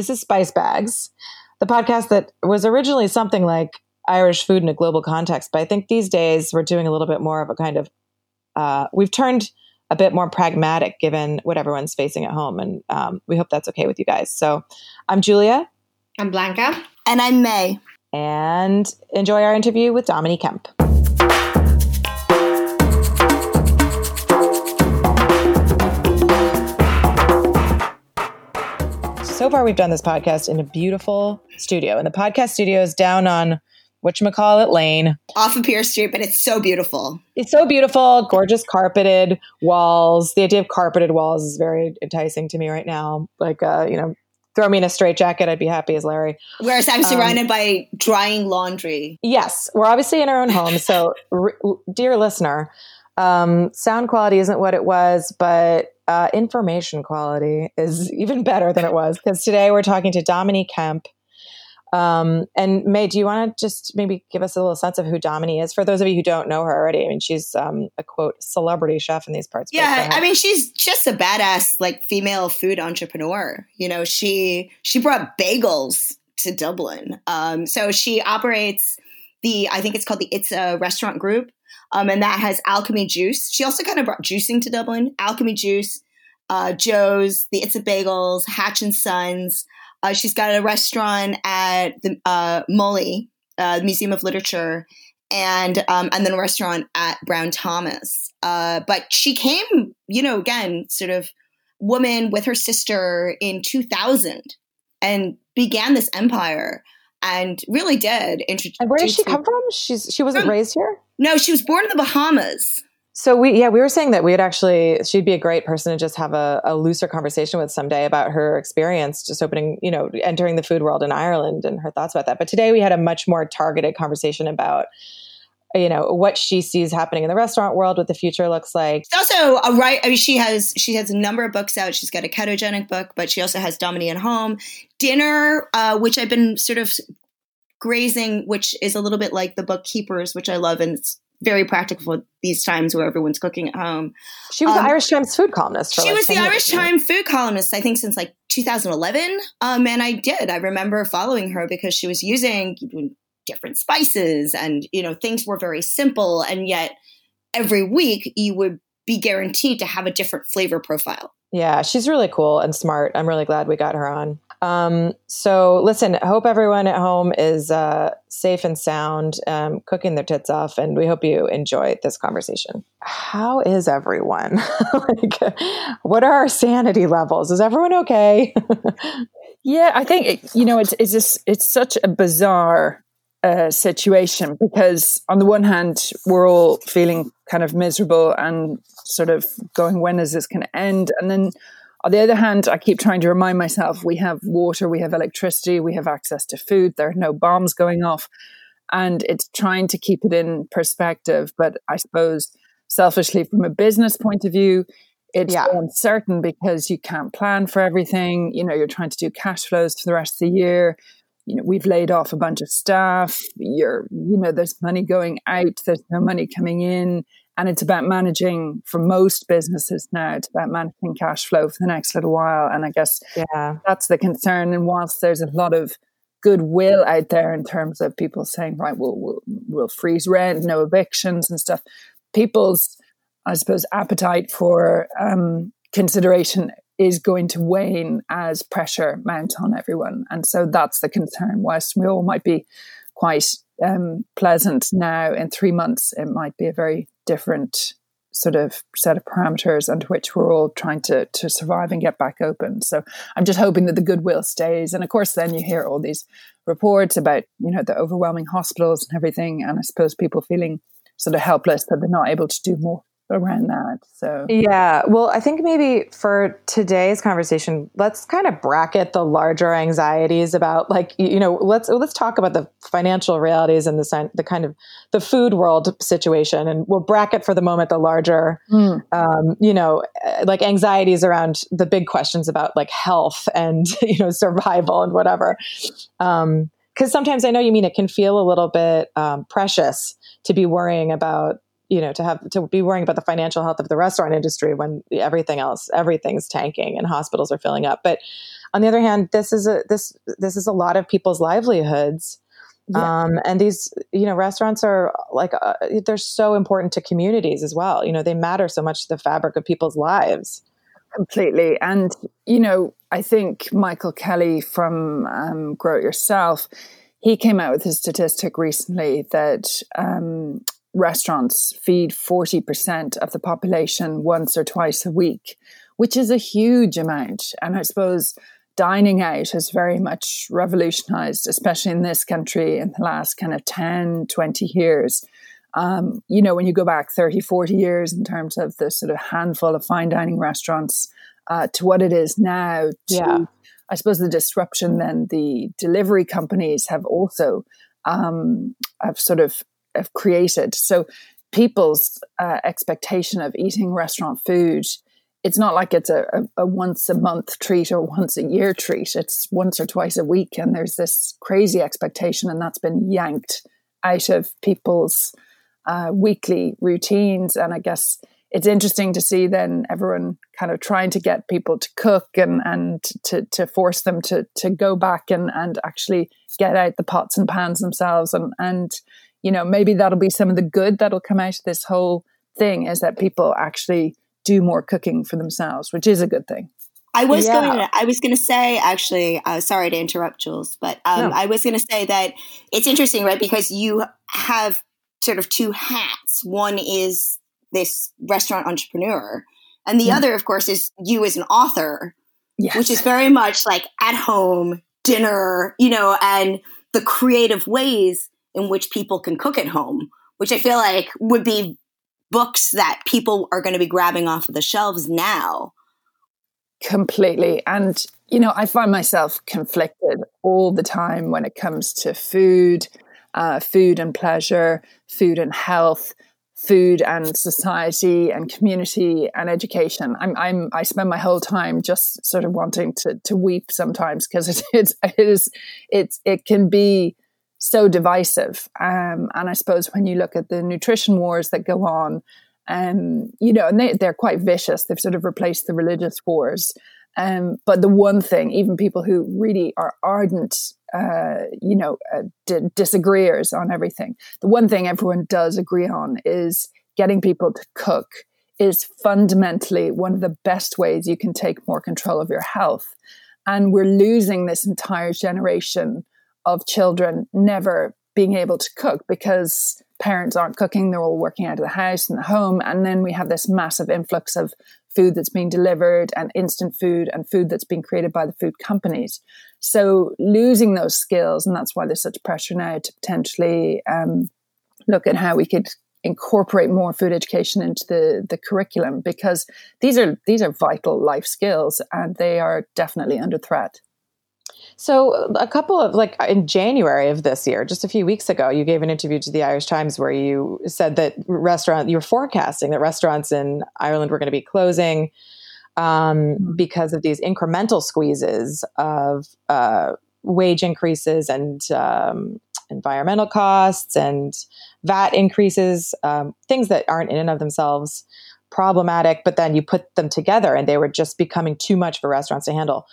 This is Spice Bags, the podcast that was originally something like Irish food in a global context, but I think these days we're doing a little bit more of a kind of, uh, we've turned a bit more pragmatic given what everyone's facing at home. And um, we hope that's okay with you guys. So I'm Julia. I'm Blanca. And I'm May. And enjoy our interview with Domini Kemp. So far we've done this podcast in a beautiful studio and the podcast studio is down on whatchamacallit lane. Off of Pearse street but it's so beautiful. It's so beautiful gorgeous carpeted walls. The idea of carpeted walls is very enticing to me right now. Like uh, you know throw me in a straight jacket i'd be happy as larry. Whereas i'm surrounded um, by drying laundry. Yes we're obviously in our own home so r- dear listener um, sound quality isn't what it was but uh, information quality is even better than it was because today we're talking to Domini Kemp. Um, and May, do you want to just maybe give us a little sense of who Domini is for those of you who don't know her already? I mean, she's um, a quote celebrity chef in these parts. Yeah, I mean, she's just a badass like female food entrepreneur. You know, she she brought bagels to Dublin. Um, so she operates the I think it's called the It's a Restaurant Group. Um, and that has Alchemy Juice. She also kind of brought juicing to Dublin. Alchemy Juice, uh, Joe's, the It's a Bagels, Hatch and Sons. Uh, she's got a restaurant at the uh, MoLI, uh, Museum of Literature, and um, and then a restaurant at Brown Thomas. Uh, but she came, you know, again, sort of woman with her sister in 2000 and began this empire and really did introduce. And where did she come from? She's she wasn't from, raised here. No, she was born in the Bahamas. So we yeah we were saying that we'd actually she'd be a great person to just have a, a, looser conversation with someday about her experience just opening you know entering the food world in Ireland and her thoughts about that. But today we had a much more targeted conversation about you know what she sees happening in the restaurant world what the future looks like also a right i mean she has she has a number of books out she's got a ketogenic book but she also has Domini at home dinner uh, which i've been sort of grazing which is a little bit like the bookkeepers, which i love and it's very practical for these times where everyone's cooking at home. She was um, the irish times food columnist she like was the irish times food columnist i think since like 2011 um, and i did. I remember following her because she was using different spices and you know things were very simple and yet every week you would be guaranteed to have a different flavor profile. Yeah she's really cool and smart. I'm really glad we got her on um, so listen I hope everyone at home is uh, safe and sound um, cooking their tits off and we hope you enjoy this conversation. How is everyone? Like what are our sanity levels? Is everyone okay? Yeah i think it, you know it's it's just it's such a bizarre uh, situation because on the one hand we're all feeling kind of miserable and sort of going when is this going to end? And then on the other hand i keep trying to remind myself we have water we have electricity we have access to food. There are no bombs going off. And it's trying to keep it in perspective. But i suppose selfishly from a business point of view it's yeah. uncertain because you can't plan for everything. You know you're trying to do cash flows for the rest of the year. You know we've laid off a bunch of staff. You're you know there's money going out. There's no money coming in and it's about managing for most businesses now it's about managing cash flow for the next little while and i guess yeah that's the concern and whilst there's a lot of goodwill out there in terms of people saying right we'll, we'll, we'll freeze rent no evictions and stuff people's i suppose appetite for um, consideration is going to wane as pressure mounts on everyone. And so that's the concern. Whilst we all might be quite um, pleasant now, in three months, it might be a very different sort of set of parameters under which we're all trying to to survive and get back open. So I'm just hoping that the goodwill stays. And of course, then you hear all these reports about you know the overwhelming hospitals and everything, and I suppose people feeling sort of helpless that they're not able to do more around that. So yeah, well, I think maybe for today's conversation, let's kind of bracket the larger anxieties about like you know let's let's talk about the financial realities and the the kind of the food world situation, and we'll bracket for the moment the larger mm. um, you know eh, like anxieties around the big questions about like health and you know survival and whatever. Um, because sometimes I know you mean it can feel a little bit um, precious to be worrying about you know to have to be worrying about the financial health of the restaurant industry when everything else everything's tanking and hospitals are filling up but on the other hand, this is a this this is a lot of people's livelihoods. Yeah. Um, and these, you know, restaurants are like uh, they're so important to communities as well. You know, they matter so much to the fabric of people's lives. Completely, and you know, I think Michael Kelly from um, Grow It Yourself, he came out with a statistic recently that um, restaurants feed 40% of the population once or twice a week, which is a huge amount. And I suppose dining out has very much revolutionized, especially in this country in the last kind of 10, 20 years. Um, you know, when you go back 30, 40 years in terms of the sort of handful of fine dining restaurants uh, to what it is now, to, yeah. I suppose the disruption then the delivery companies have also um, have sort of have created. So people's uh, expectation of eating restaurant food it's not like it's a, a, a, once a month treat or once a year treat. It's once or twice a week. And there's this crazy expectation, and that's been yanked out of people's uh, weekly routines. And I guess it's interesting to see then everyone kind of trying to get people to cook and, and to, to force them to, to go back and, and actually get out the pots and pans themselves. And, and, you know, maybe that'll be some of the good that'll come out of this whole thing is that people actually do more cooking for themselves, which is a good thing. I was yeah. going to, I was going to say actually, uh, sorry to interrupt Jules, but um, no. I was going to say that it's interesting, right? Because you have sort of two hats. One is this restaurant entrepreneur, and the mm. other, of course, is you as an author, yes. which is very much like at home dinner, you know, and the creative ways in which people can cook at home, which I feel like would be books that people are going to be grabbing off of the shelves now. Completely. And, you know, I find myself conflicted all the time when it comes to food, uh, food and pleasure, food and health, food and society and community and education. I'm, I'm, I spend my whole time just sort of wanting to, to weep sometimes because it, it's, it is, it's, it can be so divisive. Um, and I suppose when you look at the nutrition wars that go on, um, you know, and they, they're quite vicious. They've sort of replaced the religious wars. Um, but the one thing, even people who really are ardent, uh, you know, uh, d- disagreeers on everything, the one thing everyone does agree on is getting people to cook is fundamentally one of the best ways you can take more control of your health. And we're losing this entire generation of children never being able to cook because parents aren't cooking, they're all working out of the house and the home. And then we have this massive influx of food that's being delivered and instant food and food that's being created by the food companies. So losing those skills, and that's why there's such pressure now to potentially um, look at how we could incorporate more food education into the, the curriculum because these are these are vital life skills and they are definitely under threat. So, a couple of like in January of this year, just a few weeks ago, you gave an interview to the Irish Times where you said that restaurant you were forecasting that restaurants in Ireland were going to be closing um, mm-hmm. because of these incremental squeezes of uh, wage increases and um, environmental costs and VAT increases, um, things that aren't in and of themselves problematic, but then you put them together and they were just becoming too much for restaurants to handle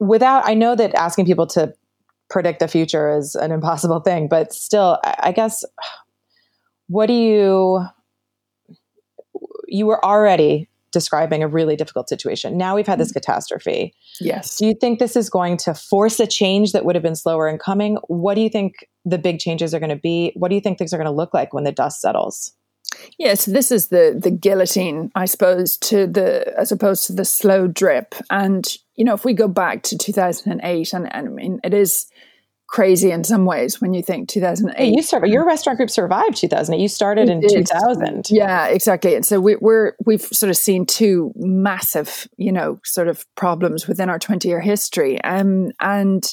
without, I know that asking people to predict the future is an impossible thing, but still, I, guess, what do you, you were already describing a really difficult situation. Now we've had this mm-hmm. catastrophe. Yes. Do you think this is going to force a change that would have been slower in coming? What do you think the big changes are going to be? What do you think things are going to look like when the dust settles? Yeah, so this is the the guillotine, I suppose, to the as opposed to the slow drip. And you know, if we go back to 2008, and, and I mean, it is crazy in some ways when you think 2008. Hey, you started, your restaurant group survived 2008. You started in 2000. Yeah, exactly. And so we, we're we've sort of seen two massive, you know, sort of problems within our 20 year history. Um, and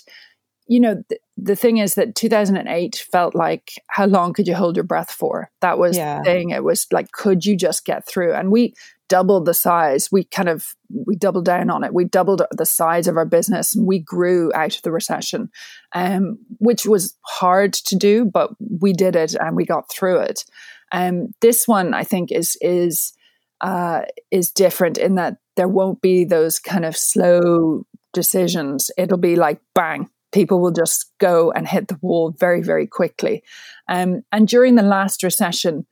you know, th- the thing is that 2008 felt like how long could you hold your breath for? That was yeah. the thing. It was like, could you just get through? And we doubled the size. We kind of we doubled down on it. We doubled the size of our business, and we grew out of the recession, um, which was hard to do, but we did it and we got through it. Um, this one, I think, is is uh, is different in that there won't be those kind of slow decisions, it'll be like bang. People will just go and hit the wall very, very quickly. Um, and during the last recession,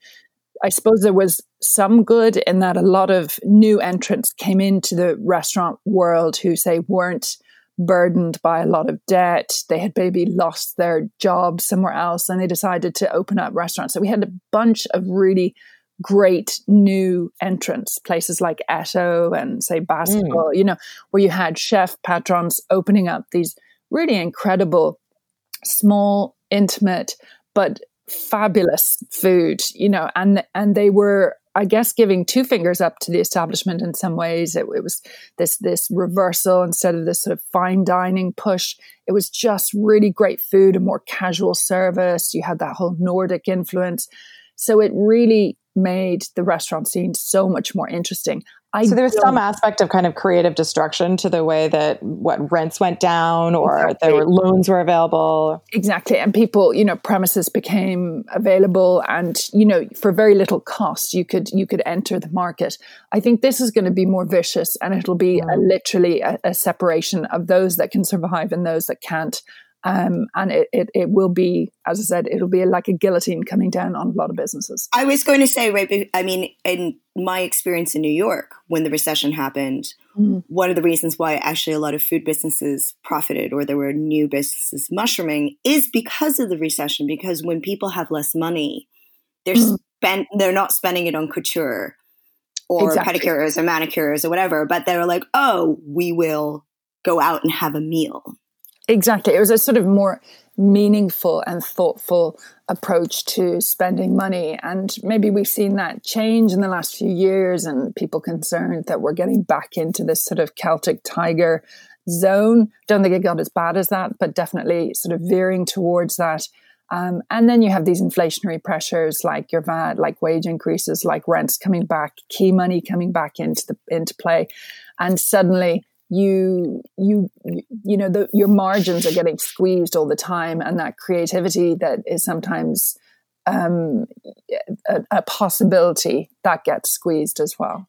I suppose there was some good in that a lot of new entrants came into the restaurant world who say weren't burdened by a lot of debt. They had maybe lost their job somewhere else and they decided to open up restaurants. So we had a bunch of really great new entrants, places like Etto and say Bastible, mm. you know, where you had chef patrons opening up these really incredible, small, intimate, but fabulous food, you know, and and they were I guess giving two fingers up to the establishment in some ways. It, it, was this this reversal instead of this sort of fine dining push. It was just really great food, a more casual service. You had that whole Nordic influence, so it really made the restaurant scene so much more interesting. I so there was some aspect of kind of creative destruction to the way that what rents went down or exactly. there were loans were available. Exactly. And people, you know, premises became available and, you know, for very little cost you could you could enter the market. I think this is going to be more vicious and it'll be yeah. a, literally a, a separation of those that can survive and those that can't. Um, and it, it, it, will be, as I said, it'll be like a guillotine coming down on a lot of businesses. I was going to say, right, I mean, in my experience in New York, when the recession happened, mm. one of the reasons why actually a lot of food businesses profited or there were new businesses mushrooming is because of the recession. Because when people have less money, they're mm. spent, they're not spending it on couture or exactly. pedicures or manicures or whatever, but they're like, oh, we will go out and have a meal Exactly. It was a sort of more meaningful and thoughtful approach to spending money. And maybe we've seen that change in the last few years, and people concerned that we're getting back into this sort of Celtic tiger zone. Don't think it got as bad as that, but definitely sort of veering towards that. Um, and then you have these inflationary pressures like your VAT, like wage increases, like rents coming back, key money coming back into the into play, and suddenly you you you know the, your margins are getting squeezed all the time and that creativity that is sometimes um, a, a, possibility that gets squeezed as well.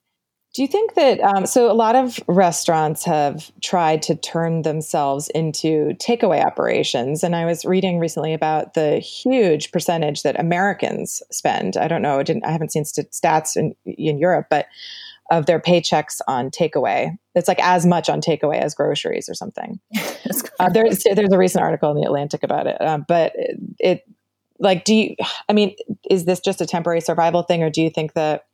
Do you think that um, so a lot of restaurants have tried to turn themselves into takeaway operations and i was reading recently about the huge percentage that americans spend. I don't know I, didn't, I haven't seen st- stats in, in europe but of their paychecks on takeaway. It's like as much on takeaway as groceries or something. uh, there's there's a recent article in the Atlantic about it, um, but it, it like do you? I mean, is this just a temporary survival thing, or do you think that?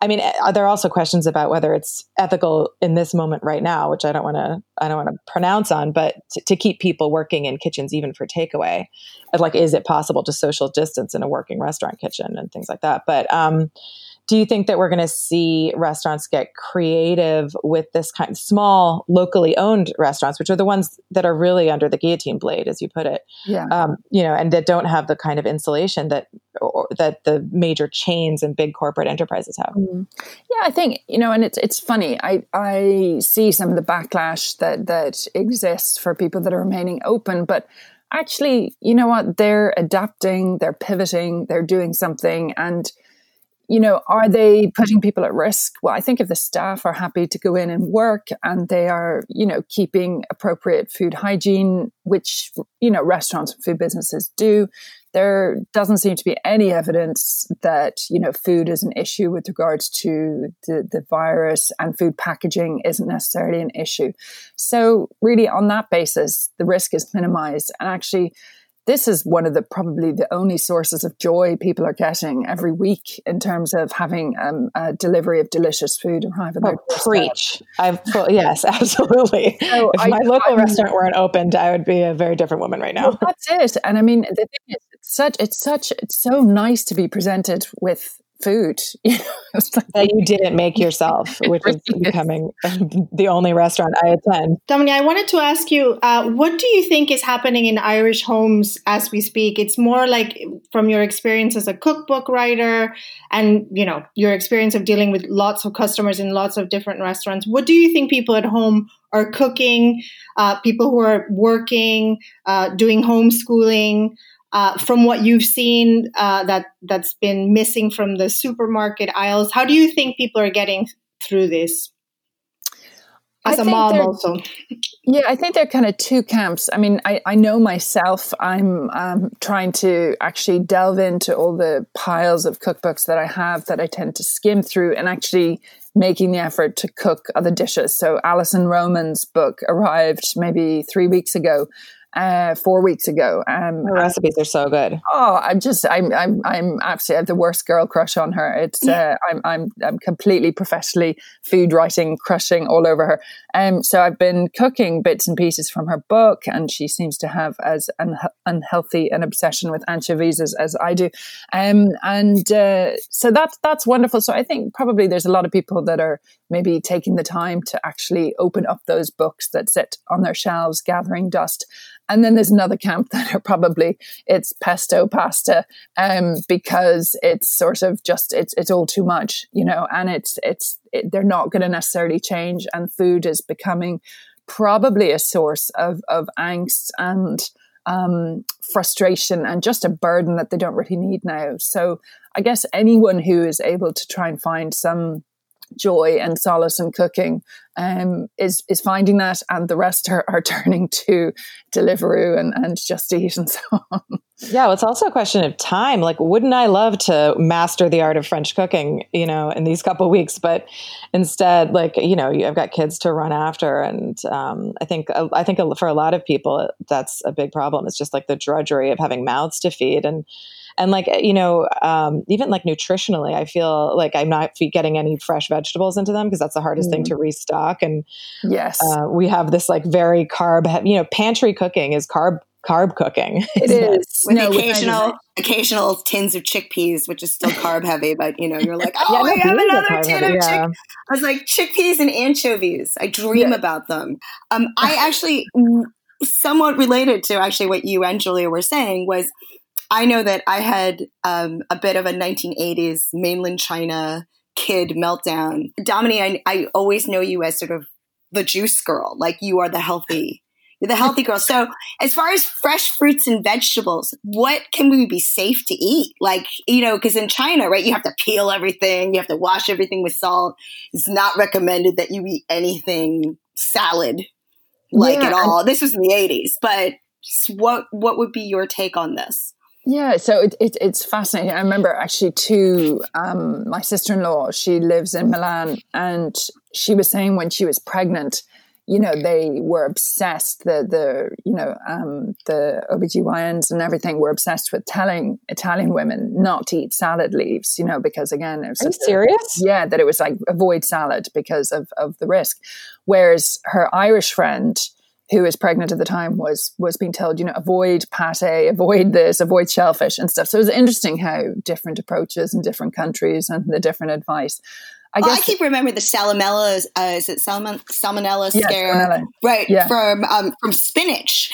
I mean, there are uh, also questions about whether it's ethical in this moment right now, which I don't want to I don't want to pronounce on, but to, to keep people working in kitchens even for takeaway, like is it possible to social distance in a working restaurant kitchen and things like that? But um, do you think that we're going to see restaurants get creative with this kind of small locally owned restaurants which are the ones that are really under the guillotine blade as you put it yeah. um, you know and that don't have the kind of insulation that or, that the major chains and big corporate enterprises have? Mm. yeah i think you know and it's it's funny. I i see some of the backlash that that exists for people that are remaining open but actually you know what? They're adapting they're pivoting they're doing something and you know, are they putting people at risk? Well, I think if the staff are happy to go in and work and they are, you know, keeping appropriate food hygiene, which, you know, restaurants and food businesses do, there doesn't seem to be any evidence that, you know, food is an issue with regards to the, the virus and food packaging isn't necessarily an issue. So really on that basis, the risk is minimized and actually this is one of the probably the only sources of joy people are getting every week in terms of having um, a delivery of delicious food arrive at their oh, preach. i've yes absolutely. So if I, my local I, restaurant weren't opened i would be a very different woman right now. Well, that's it. And i mean the thing is it's such it's such it's so nice to be presented with food you know, that you didn't make yourself, which is becoming the only restaurant I attend. Domini, I wanted to ask you, uh, what do you think is happening in Irish homes as we speak? It's more like from your experience as a cookbook writer, and you know your experience of dealing with lots of customers in lots of different restaurants. What do you think people at home are cooking? Uh, people who are working, uh, doing homeschooling uh, from what you've seen uh, that that's been missing from the supermarket aisles how do you think people are getting through this as I a mom also. Yeah, I think there are kind of two camps. I mean, I, I know myself, I'm um, trying to actually delve into all the piles of cookbooks that I have that I tend to skim through and actually making the effort to cook other dishes. So Alison Roman's book arrived maybe three weeks ago uh, four weeks ago. Um, the recipes are so good. Oh, I'm just, I'm, I'm, I'm absolutely I have the worst girl crush on her. It's, uh, I'm, I'm, I'm completely professionally food writing, crushing all over her. Um, so I've been cooking bits and pieces from her book, and she seems to have as un- unhealthy an obsession with anchovies as, as I do. Um, and uh, so that's that's wonderful. So I think probably there's a lot of people that are maybe taking the time to actually open up those books that sit on their shelves, gathering dust. And then there's another camp that are probably it's pesto pasta um, because it's sort of just it's it's all too much, you know, and it's it's it, they're not going to necessarily change, and food is becoming probably a source of of angst and um, frustration and just a burden that they don't really need now. So I guess anyone who is able to try and find some joy and solace in cooking um, is is finding that, and the rest are, are turning to Deliveroo and, and Just Eat and so on. Yeah, well, it's also a question of time. Like, wouldn't I love to master the art of French cooking, you know, in these couple weeks? But instead, like, you know, I've got kids to run after, and um, I think I think for a lot of people, that's a big problem. It's just like the drudgery of having mouths to feed and and like you know um, even like nutritionally i feel like i'm not getting any fresh vegetables into them because that's the hardest mm. thing to restock. And yes. uh, we have this like very carb you know pantry cooking is carb carb cooking it is. With no, occasional occasional tins of chickpeas which is still carb heavy but you know you're like oh yeah, i have another tin heavy, of yeah. chick i was like chickpeas and anchovies. I dream yeah. about them. Um, i actually somewhat related to actually what you and julia were saying was I know that I had um, a bit of a 1980s mainland China kid meltdown. Domini, I, I always know you as sort of the juice girl, like you are the healthy. You're the healthy girl. So, as far as fresh fruits and vegetables, what can we be safe to eat? Like, you know, because in China, right, you have to peel everything, you have to wash everything with salt. It's not recommended that you eat anything salad like yeah, at all. This was in the 80s, but what what would be your take on this? Yeah, so it, it, it's fascinating. I remember actually too, um, my sister in law, she lives in Milan, and she was saying when she was pregnant, you know, they were obsessed, the, the you know, um, the OBGYNs and everything were obsessed with telling Italian women not to eat salad leaves, you know, because again, it was. Are you serious? Yeah, that it was like avoid salad because of, of the risk. Whereas her Irish friend, who was pregnant at the time was was being told, you know, avoid pate, avoid this, avoid shellfish and stuff. So it was interesting how different approaches in different countries and the different advice. I well, guess I keep remembering the salmonella. Uh, is it salmon, salmonella scare? Salmonella. Right yeah. from um, from spinach.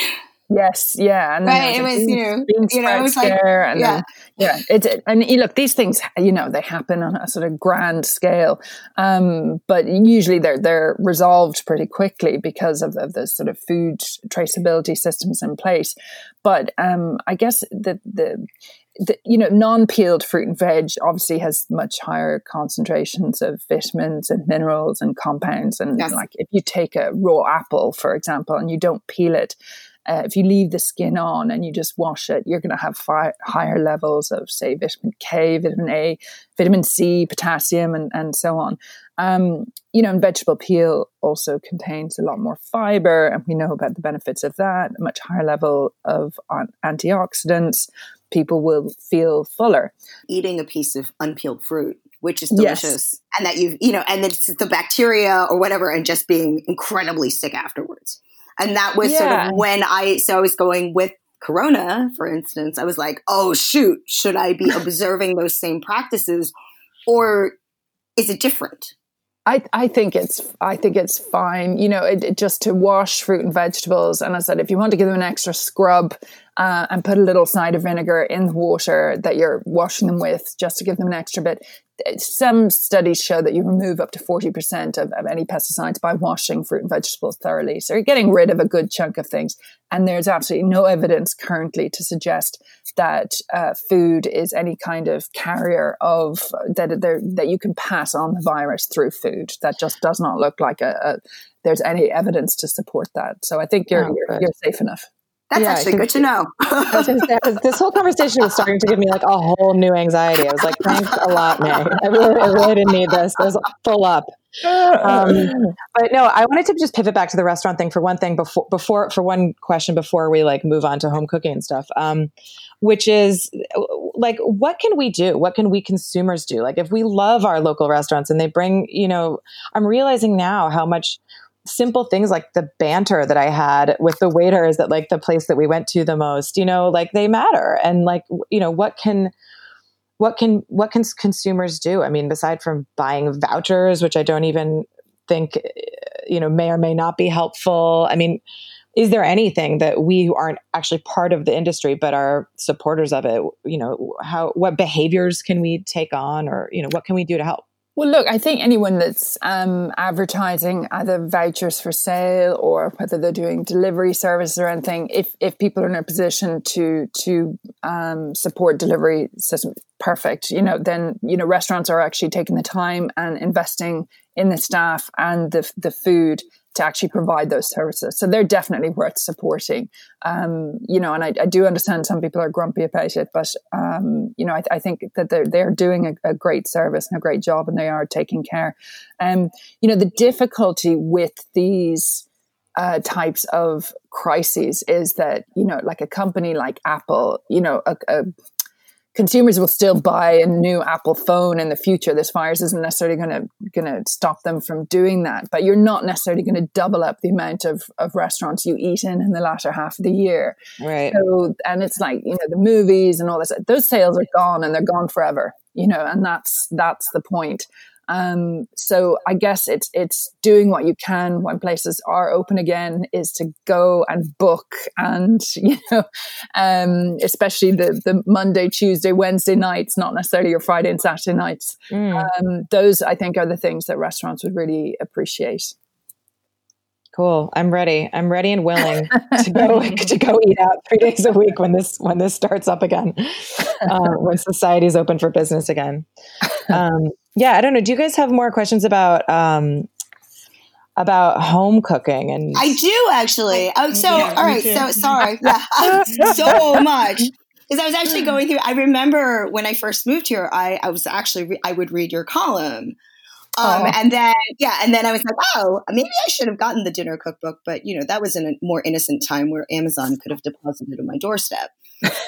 Yes, yeah, and right. It was, you know, you know, it was like, and yeah, then, yeah. It, it, and you look, these things, you know, they happen on a sort of grand scale, um, but usually they're they're resolved pretty quickly because of, of the sort of food traceability systems in place. But um, I guess the the the, you know, non-peeled fruit and veg obviously has much higher concentrations of vitamins and minerals and compounds. And yes. like if you take a raw apple, for example, and you don't peel it, uh, if you leave the skin on and you just wash it, you're going to have fi- higher levels of, say, vitamin K, vitamin A, vitamin C, potassium, and, and so on. Um, you know, and vegetable peel also contains a lot more fiber, and we know about the benefits of that, a much higher level of antioxidants. People will feel fuller. Eating a piece of unpeeled fruit which is delicious. Yes. And that you've, you know, and it's the bacteria or whatever, and just being incredibly sick afterwards. And that was yeah. sort of when I, so I was going with Corona, for instance, I was like, oh, shoot, should I be observing those same practices or is it different? I, I think it's I think it's fine. You know, it, it just to wash fruit and vegetables. And I said, if you want to give them an extra scrub uh, and put a little cider vinegar in the water that you're washing them with, just to give them an extra bit, some studies show that you remove up to 40% of, of, any pesticides by washing fruit and vegetables thoroughly. So you're getting rid of a good chunk of things. And there's absolutely no evidence currently to suggest that uh, food is any kind of carrier of that, that you can pass on the virus through food. That just does not look like a, a there's any evidence to support that. So I think you're, oh, you're, you're safe enough. That's yeah, actually good to know. this whole conversation was starting to give me like a whole new anxiety. I was like, thanks a lot, May. I really, I really didn't need this. It was full up. Um, but no, I wanted to just pivot back to the restaurant thing for one thing before, before for one question before we like move on to home cooking and stuff. Um, which is like, what can we do? What can we consumers do? Like, if we love our local restaurants and they bring, you know, I'm realizing now how much simple things like the banter that I had with the waiters at like the place that we went to the most, you know, like they matter. And like, you know, what can, what can, what can consumers do? I mean, aside from buying vouchers, which I don't even think, eh, you know, may or may not be helpful. I mean, is there anything that we who aren't actually part of the industry but are supporters of it you know how what behaviors can we take on or you know what can we do to help well, look, I think anyone that's um, advertising either vouchers for sale or whether they're doing delivery services or anything, if if people are in a position to to um, support delivery perfect. You know, then you know restaurants are actually taking the time and investing in the staff and the the food to actually provide those services. So they're definitely worth supporting. Um, you know, and I, I, do understand some people are grumpy about it, but um, you know, I, I, think that they're they're doing a, a, great service and a great job, and they are taking care. Um, you know, the difficulty with these uh, types of crises is that you know, like a company like Apple, you know, a, a consumers will still buy a new Apple phone in the future. This virus isn't necessarily going to going to stop them from doing that, but you're not necessarily going to double up the amount of, of restaurants you eat in in the latter half of the year. Right. So, and it's like you know the movies and all this; those sales are gone and they're gone forever. You know, and that's that's the point. Um, so I guess it's it's doing what you can when places are open again is to go and book and you know, um, especially the the Monday, Tuesday, Wednesday nights, not necessarily your Friday and Saturday nights. Mm. Um, those I think are the things that restaurants would really appreciate. Cool. I'm ready. I'm ready and willing to go to go eat out three days a week when this when this starts up again, uh, when society is open for business again. Um, yeah, I don't know. Do you guys have more questions about um, about home cooking? And I do actually. Oh, so yeah, all right. So sorry. Yeah, so much. Because I was actually going through. I remember when I first moved here. I I was actually re- I would read your column um, oh. And then, yeah, and then I was like, oh, maybe I should have gotten the dinner cookbook, but you know, that was in a more innocent time where Amazon could have deposited on my doorstep.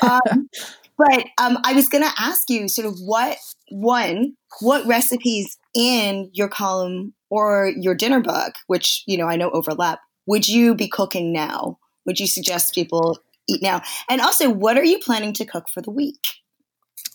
Um, but um, I was going to ask you, sort of, what one, what recipes in your column or your dinner book, which you know I know overlap, would you be cooking now? Would you suggest people eat now? And also, what are you planning to cook for the week?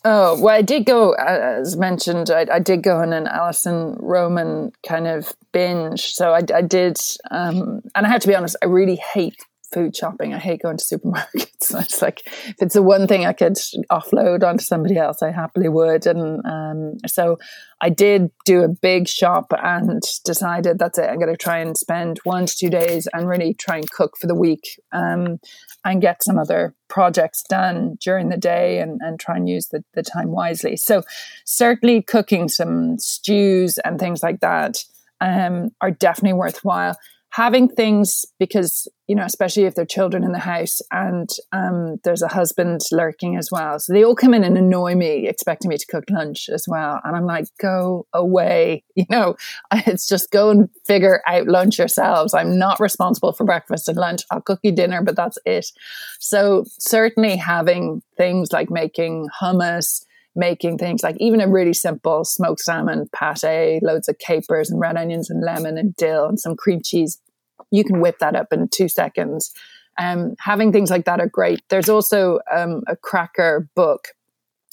Oh, well, I did go, as mentioned, I, I, did go on an Alison Roman kind of binge. So I, I did, um, and I have to be honest, I really hate food shopping. I hate going to supermarkets. it's like, if it's the one thing I could offload onto somebody else, I happily would. And um, so I did do a big shop and decided that's it. I'm going to try and spend one to two days and really try and cook for the week. Um, and get some other projects done during the day and, and try and use the, the time wisely. So, certainly cooking some stews and things like that um, are definitely worthwhile having things because you know especially if there are children in the house and um, there's a husband lurking as well. So they all come in and annoy me expecting me to cook lunch as well. And i'm like go away you know? It's just go and figure out lunch yourselves. I'm not responsible for breakfast and lunch. I'll cook you dinner but that's it. So certainly having things like making hummus making things like even a really simple smoked salmon pate, loads of capers and red onions and lemon and dill and some cream cheese you can whip that up in two seconds. Um, having things like that are great. There's also um, a cracker book.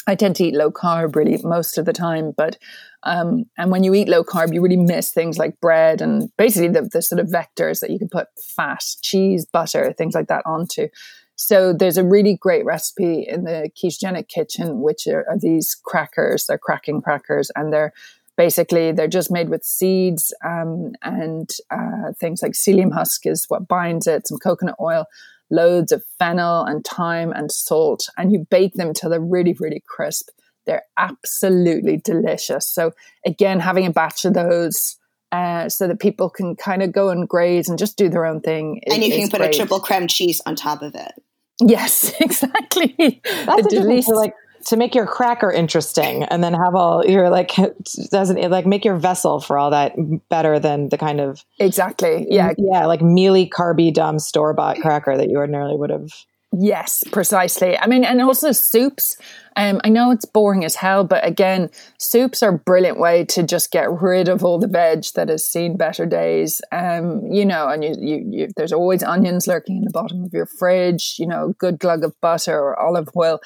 I tend to eat low carb really most of the time, but um, and when you eat low carb, you really miss things like bread and basically the, the sort of vectors that you can put fat, cheese, butter, things like that onto. So there's a really great recipe in the ketogenic kitchen, which are, are these crackers. They're cracking crackers, and they're basically they're just made with seeds um, and uh, things like psyllium husk is what binds it some coconut oil loads of fennel and thyme and salt and you bake them till they're really really crisp they're absolutely delicious so again having a batch of those uh, so that people can kind of go and graze and just do their own thing. and you can put great. a triple creme cheese on top of it. Yes, exactly. That's interesting. To like to make your cracker interesting, and then have all your like doesn't it like make your vessel for all that better than the kind of exactly yeah yeah like mealy carby dumb store bought cracker that you ordinarily would have. Yes, precisely. I mean, and also soups. Um, I know it's boring as hell, but again, soups are a brilliant way to just get rid of all the veg that has seen better days. Um, you know, and you, you, you, there's always onions lurking in the bottom of your fridge. You know, good glug of butter or olive oil,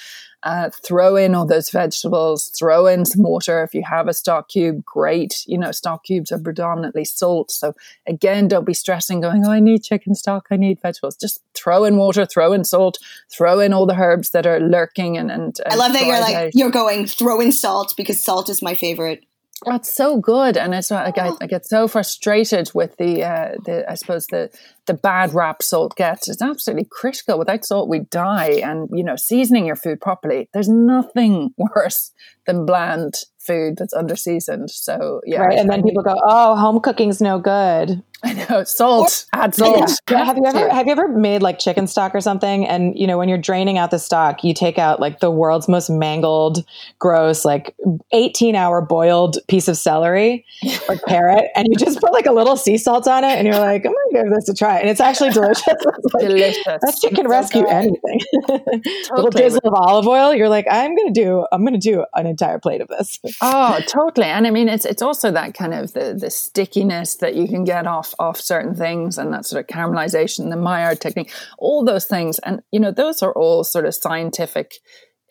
uh, throw in all those vegetables, throw in some water. If you have a stock cube, great. You know, stock cubes are predominantly salt. So again, don't be stressing going, oh, I need chicken stock, I need vegetables. Just throw in water, throw in salt, throw in all the herbs that are lurking and, and, and I love that you're like, out. you're going, throw in salt because salt is my favorite. That's so good, and it's like I, I, get so frustrated with the, uh, the I suppose the the bad rap salt gets. It's absolutely critical. Without salt, we die. And you know, seasoning your food properly. There's nothing worse than bland food that's under seasoned. So yeah, right. And then people go, "Oh, home cooking's no good." I know salt. Add salt. Yeah. Have you ever have you ever made like chicken stock or something? And you know when you're draining out the stock, you take out like the world's most mangled, gross, like 18 hour boiled piece of celery or carrot, and you just put like a little sea salt on it, and you're like, I'm gonna give this a try, and it's actually delicious. like, delicious. That chicken so rescue good. anything. totally. little drizzle of olive oil. You're like, I'm gonna do. I'm gonna do an entire plate of this. oh, totally. And I mean, it's it's also that kind of the the stickiness that you can get off off certain things and that sort of caramelization, the Maillard technique, all those things. And, you know, those are all sort of scientific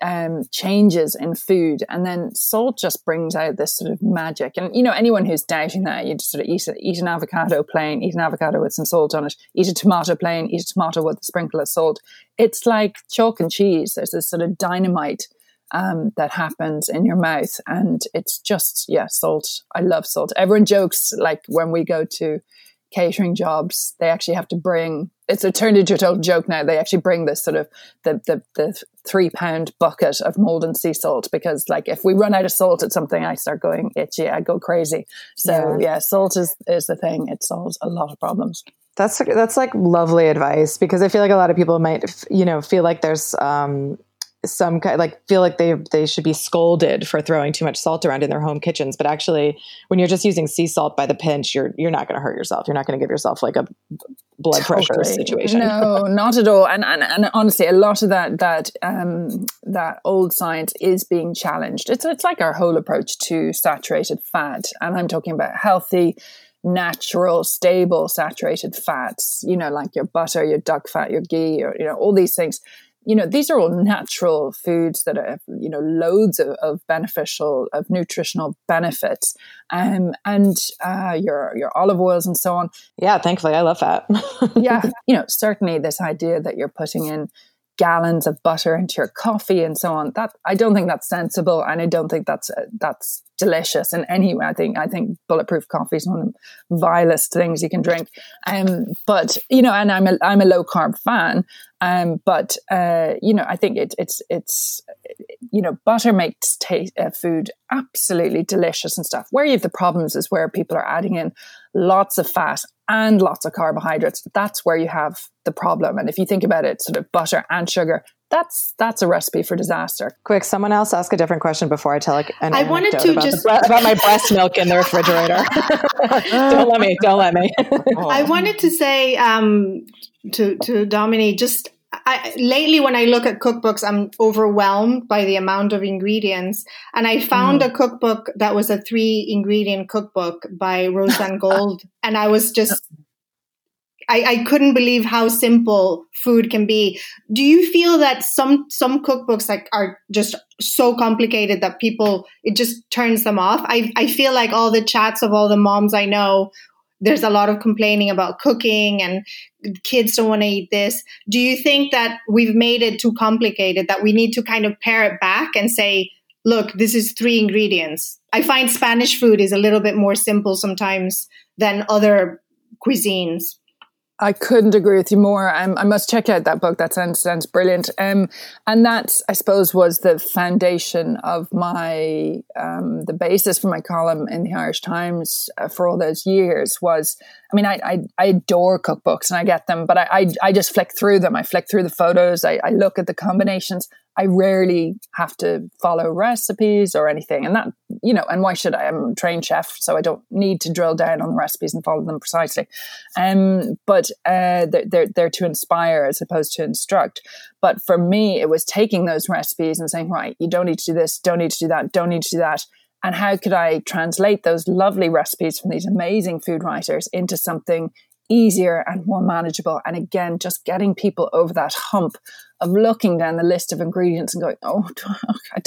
um, changes in food. And then salt just brings out this sort of magic. And, you know, anyone who's doubting that, you just sort of eat, eat an avocado plain, eat an avocado with some salt on it, eat a tomato plain, eat a tomato with a sprinkle of salt. It's like chalk and cheese. There's this sort of dynamite um, that happens in your mouth. And it's just, yeah, salt. I love salt. Everyone jokes like when we go to catering jobs, they actually have to bring it's a turned into a total joke now. They actually bring this sort of the the, the three pound bucket of Maldon sea salt because like if we run out of salt at something, I start going itchy. I go crazy. So yeah, yeah salt is is the thing. It solves a lot of problems. That's that's like lovely advice because I feel like a lot of people might you know feel like there's um, some kind like feel like they they should be scolded for throwing too much salt around in their home kitchens but actually when you're just using sea salt by the pinch you're you're not going to hurt yourself. You're not going to give yourself like a blood totally. pressure situation. No not at all. And, and and honestly a lot of that that um that old science is being challenged. It's it's like our whole approach to saturated fat and i'm talking about healthy natural, stable, saturated fats, you know, like your butter, your duck fat, your ghee, or, you know, all these things you know, these are all natural foods that have, you know, loads of, of beneficial, of nutritional benefits. Um, and uh, your, your olive oils and so on. Yeah, thankfully, I love that. yeah. You know, certainly this idea that you're putting in gallons of butter into your coffee and so on. That I don't think that's sensible, and I don't think that's uh, that's delicious in any way. I think I think bulletproof coffee is one of the vilest things you can drink. Um, but you know, and I'm a I'm a low carb fan. Um, but uh, you know, I think it, it's it's you know, butter makes taste, uh, food absolutely delicious and stuff. Where you have the problems is where people are adding in lots of fat and lots of carbohydrates. That's where you have the problem. And if you think about it, sort of butter and sugar, that's that's a recipe for disaster. Quick, someone else ask a different question before I tell like an I wanted to about, just the, about my breast milk in the refrigerator. don't let me. Don't let me. I wanted to say um, to to Domini just. I, lately, when I look at cookbooks, I'm overwhelmed by the amount of ingredients. And I found mm. a cookbook that was a three ingredient cookbook by Rozanne Gold. and I was just I, I couldn't believe how simple food can be. Do you feel that some some cookbooks like are just so complicated that people it just turns them off? I I feel like all the chats of all the moms I know, there's a lot of complaining about cooking and kids don't want to eat this. Do you think that we've made it too complicated that we need to kind of pare it back and say, look, this is three ingredients. I find Spanish food is a little bit more simple sometimes than other cuisines. I couldn't agree with you more. Um, I must check out that book. That sounds sounds brilliant. Um, and that I suppose was the foundation of my um, the basis for my column in the Irish Times uh, for all those years. Was I mean I, I, I adore cookbooks and I get them, but I, I, I just flick through them. I flick through the photos. I, I look at the combinations. I rarely have to follow recipes or anything. And that, you know, and why should I? I'm a trained chef, so I don't need to drill down on the recipes and follow them precisely. Um, but uh, they're, they're, they're to inspire as opposed to instruct. But for me, it was taking those recipes and saying, right, you don't need to do this, don't need to do that, don't need to do that. And how could I translate those lovely recipes from these amazing food writers into something easier and more manageable. And again, just getting people over that hump of looking down the list of ingredients and going, oh,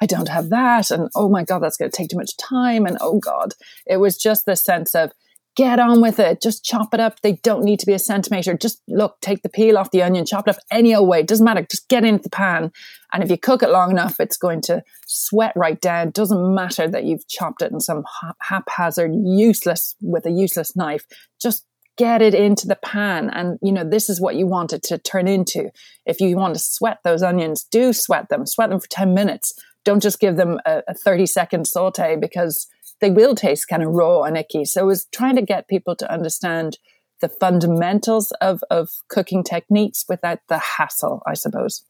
I don't have that. And oh my God, that's going to take too much time. And oh God, it was just the sense of get on with it. Just chop it up. They don't need to be a centimeter. Just look, take the peel off the onion, chop it up any old way. It doesn't matter. Just get into the pan. And if you cook it long enough, it's going to sweat right down. Doesn't matter that you've chopped it in some haphazard, useless, with a useless knife. Just get it into the pan and you know this is what you want it to turn into if you want to sweat those onions do sweat them sweat them for 10 minutes don't just give them a, a 30 second saute because they will taste kind of raw and icky so it was trying to get people to understand the fundamentals of, of cooking techniques without the hassle i suppose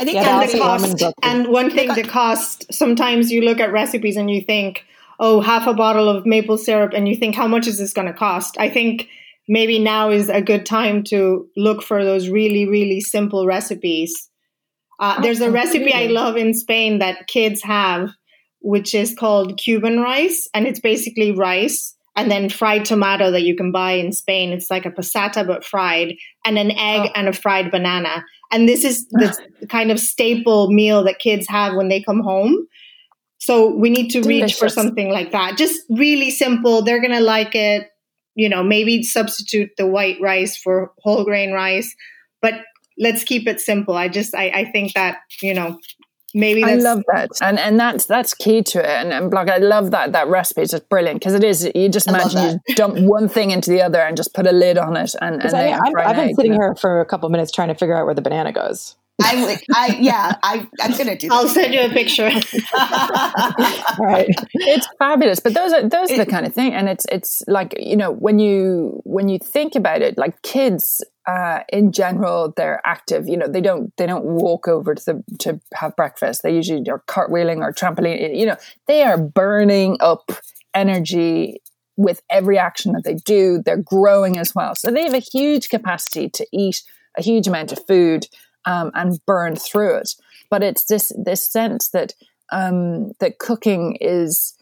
I think yeah, and the cost, and one thing, the cost. Sometimes you look at recipes and you think, oh, half a bottle of maple syrup, and you think, how much is this going to cost? I think maybe now is a good time to look for those really, really simple recipes. Uh, there's a recipe I love in Spain that kids have, which is called Cuban rice, and it's basically rice and then fried tomato that you can buy in Spain. It's like a passata but fried, and an egg oh. and a fried banana. And this is the kind of staple meal that kids have when they come home. So we need to Delicious. reach for something like that. Just really simple. They're going to like it. You know, maybe substitute the white rice for whole grain rice, but let's keep it simple. I just, I, I think that, you know, maybe I love that, and and that's that's key to it. And, and blog, I love that that recipe. is just brilliant because it is. You just imagine you dump one thing into the other and just put a lid on it. And, and I, have been sitting here for a couple minutes trying to figure out where the banana goes. I, I, yeah, I, I'm gonna do. I'll send you a picture. right, it's fabulous. But those are those are the kind of thing, and it's it's like you know when you when you think about it, like kids uh, in general, they're active. You know, they don't they don't walk over to the to have breakfast. They usually are cartwheeling or trampoline. You know, they are burning up energy with every action that they do. They're growing as well, so they have a huge capacity to eat a huge amount of food um, and burn through it. But it's this this sense that um, that cooking is,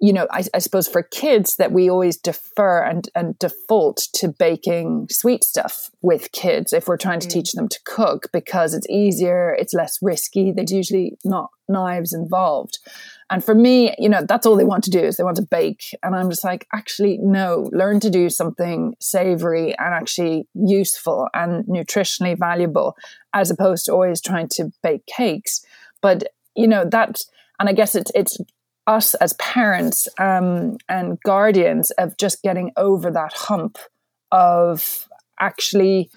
you know, I, I, suppose for kids that we always defer and, and default to baking sweet stuff with kids if we're trying to mm. teach them to cook because it's easier, it's less risky. There's usually not knives involved. And for me, you know, that's all they want to do is they want to bake. And I'm just like, actually, no, learn to do something savory and actually useful and nutritionally valuable as opposed to always trying to bake cakes. But, you know, that, and I guess it's, it's, us as parents um, and guardians of just getting over that hump of actually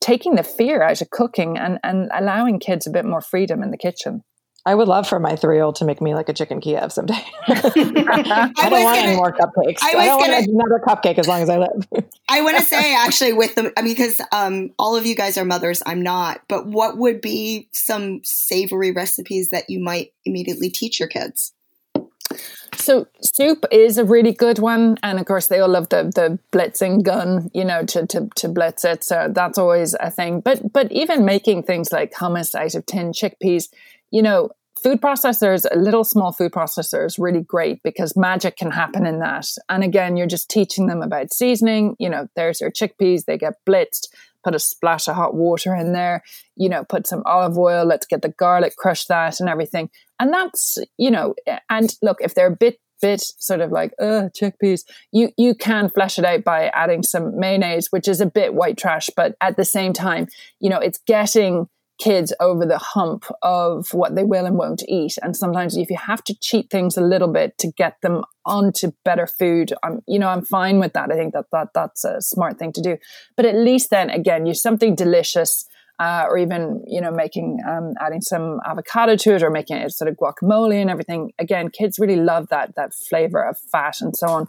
taking the fear out of cooking and, and allowing kids a bit more freedom in the kitchen. I would love for my three year old to make me like a chicken Kiev someday. I, I don't want gonna, any more cupcakes. I, I don't gonna, want another cupcake as long as I live. I want to say actually with the, I mean, because um, all of you guys are mothers, I'm not, but what would be some savory recipes that you might immediately teach your kids? So soup is a really good one, and of course they all love the the blitzing gun, you know, to to to blitz it. So that's always a thing. But but even making things like hummus out of tin chickpeas you know, food processors, little small food processors, really great because magic can happen in that. And again, you're just teaching them about seasoning. You know, there's your chickpeas, they get blitzed. Put a splash of hot water in there, you know, put some olive oil, let's get the garlic, crush that and everything. And that's, you know, and look, if they're a bit bit sort of like uh chickpeas you you can flesh it out by adding some mayonnaise which is a bit white trash but at the same time you know it's getting kids over the hump of what they will and won't eat. And sometimes if you have to cheat things a little bit to get them onto better food, I'm, you know, I'm fine with that. I think that, that that's a smart thing to do. But at least then again, use something delicious. Uh, or even you know making um, adding some avocado to it or making it sort of guacamole and everything again kids really love that that flavor of fat and so on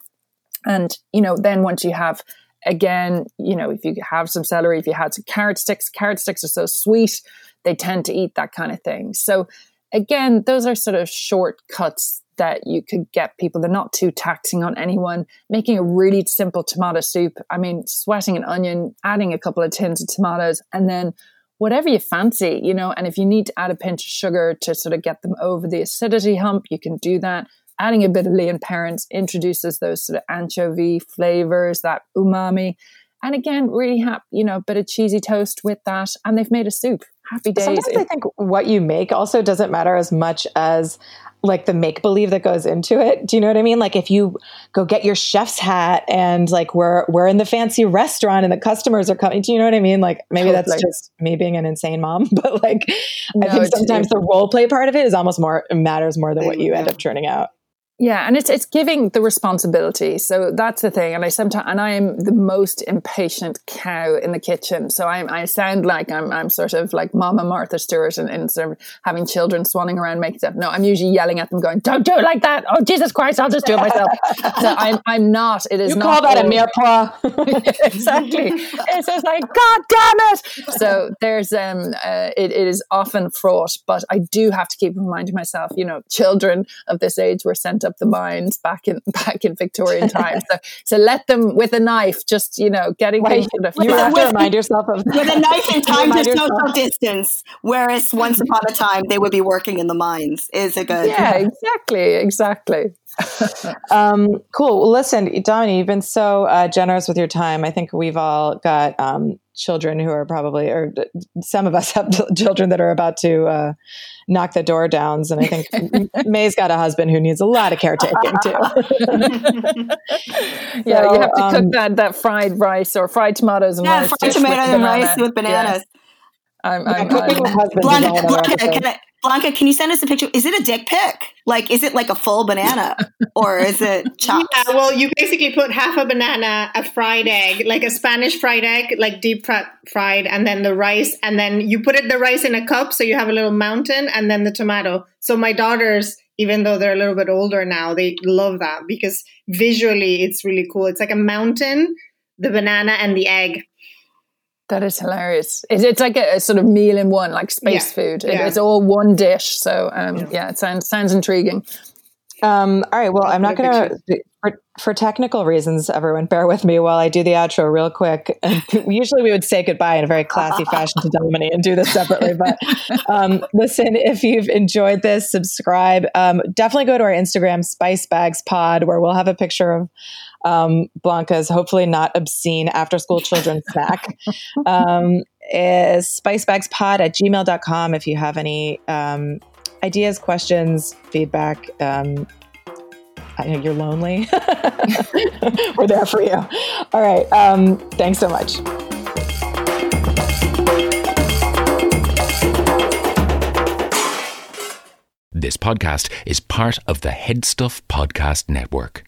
and you know then once you have again, you know, if you have some celery, if you had some carrot sticks, carrot sticks are so sweet, they tend to eat that kind of thing. So again, those are sort of shortcuts that you could get people. They're not too taxing on anyone. Making a really simple tomato soup. I mean, sweating an onion, adding a couple of tins of tomatoes, and then whatever you fancy, you know. And if you need to add a pinch of sugar to sort of get them over the acidity hump, you can do that adding a bit of Lea & Perrins introduces those sort of anchovy flavors, that umami. And again, really happy, you know, a bit of cheesy toast with that. And they've made a soup. Happy days. Sometimes I think what you make also doesn't matter as much as like the make believe that goes into it. Do you know what I mean? Like if you go get your chef's hat and like we're we're in the fancy restaurant and the customers are coming. Do you know what I mean? Like maybe that's just me being an insane mom, but like no, I think sometimes the role play part of it is almost more matters more than what you end up turning out. Yeah, and it's it's giving the responsibility. So that's the thing. And I sometimes and I am the most impatient cow in the kitchen. So I I sound like I'm I'm sort of like Mama Martha Stewart and, and sort of having children swanning around making stuff. No, I'm usually yelling at them, going, "Don't do it like that! Oh Jesus Christ, I'll just do it myself." so I'm I'm not. It is you not call that a mirepoix. exactly. It's just like God damn it. So there's um uh, it, it is often fraught, but I do have to keep reminding myself. You know, children of this age were sent up the mines back in back in Victorian times. So, so let them with a knife, just you know, getting right. You have to remind yourself of with a knife and time to social distance. Whereas once upon a time they would be working in the mines. Is a good yeah, exactly, exactly. um, cool. Well, listen, Domini, you've been so uh, generous with your time. I think we've all got um, children who are probably, or some of us have children that are about to uh, knock the door down. And I think May's got a husband who needs a lot of caretaking too. yeah, so, you have to um, cook that that fried rice or fried tomatoes and yeah, rice. fried tomato and rice with bananas. Yeah. I'm, I'm, I'm, Blanca, Blanca, can I, Blanca, can you send us a picture? Is it a dick pic? Like, is it like a full banana or is it chopped? Yeah, well, you basically put half a banana, a fried egg, like a Spanish fried egg, like deep fried, and then the rice, and then you put it the rice in a cup, so you have a little mountain, and then the tomato. So my daughters, even though they're a little bit older now, they love that because visually it's really cool. It's like a mountain, the banana, and the egg that is hilarious. It's, it's like a, a, sort of meal in one, like space yeah. food. It, yeah. It's all one dish. So um, yeah. yeah. it sounds sounds intriguing. Um, all right. Well, I'm not going to, for, for technical reasons, everyone, bear with me while I do the outro real quick. Usually we would say goodbye in a very classy fashion to Domini and do this separately. But um, listen, if you've enjoyed this, subscribe. Um, definitely go to our Instagram, Spice Bags Pod, where we'll have a picture of um, Blanca's hopefully not obscene after school children's snack. Um, is spicebagspod at gmail.com if you have any um, ideas, questions, feedback. Um, I know you're lonely. We're there for you. All right. Um, thanks so much. This podcast is part of the HeadStuff Podcast Network.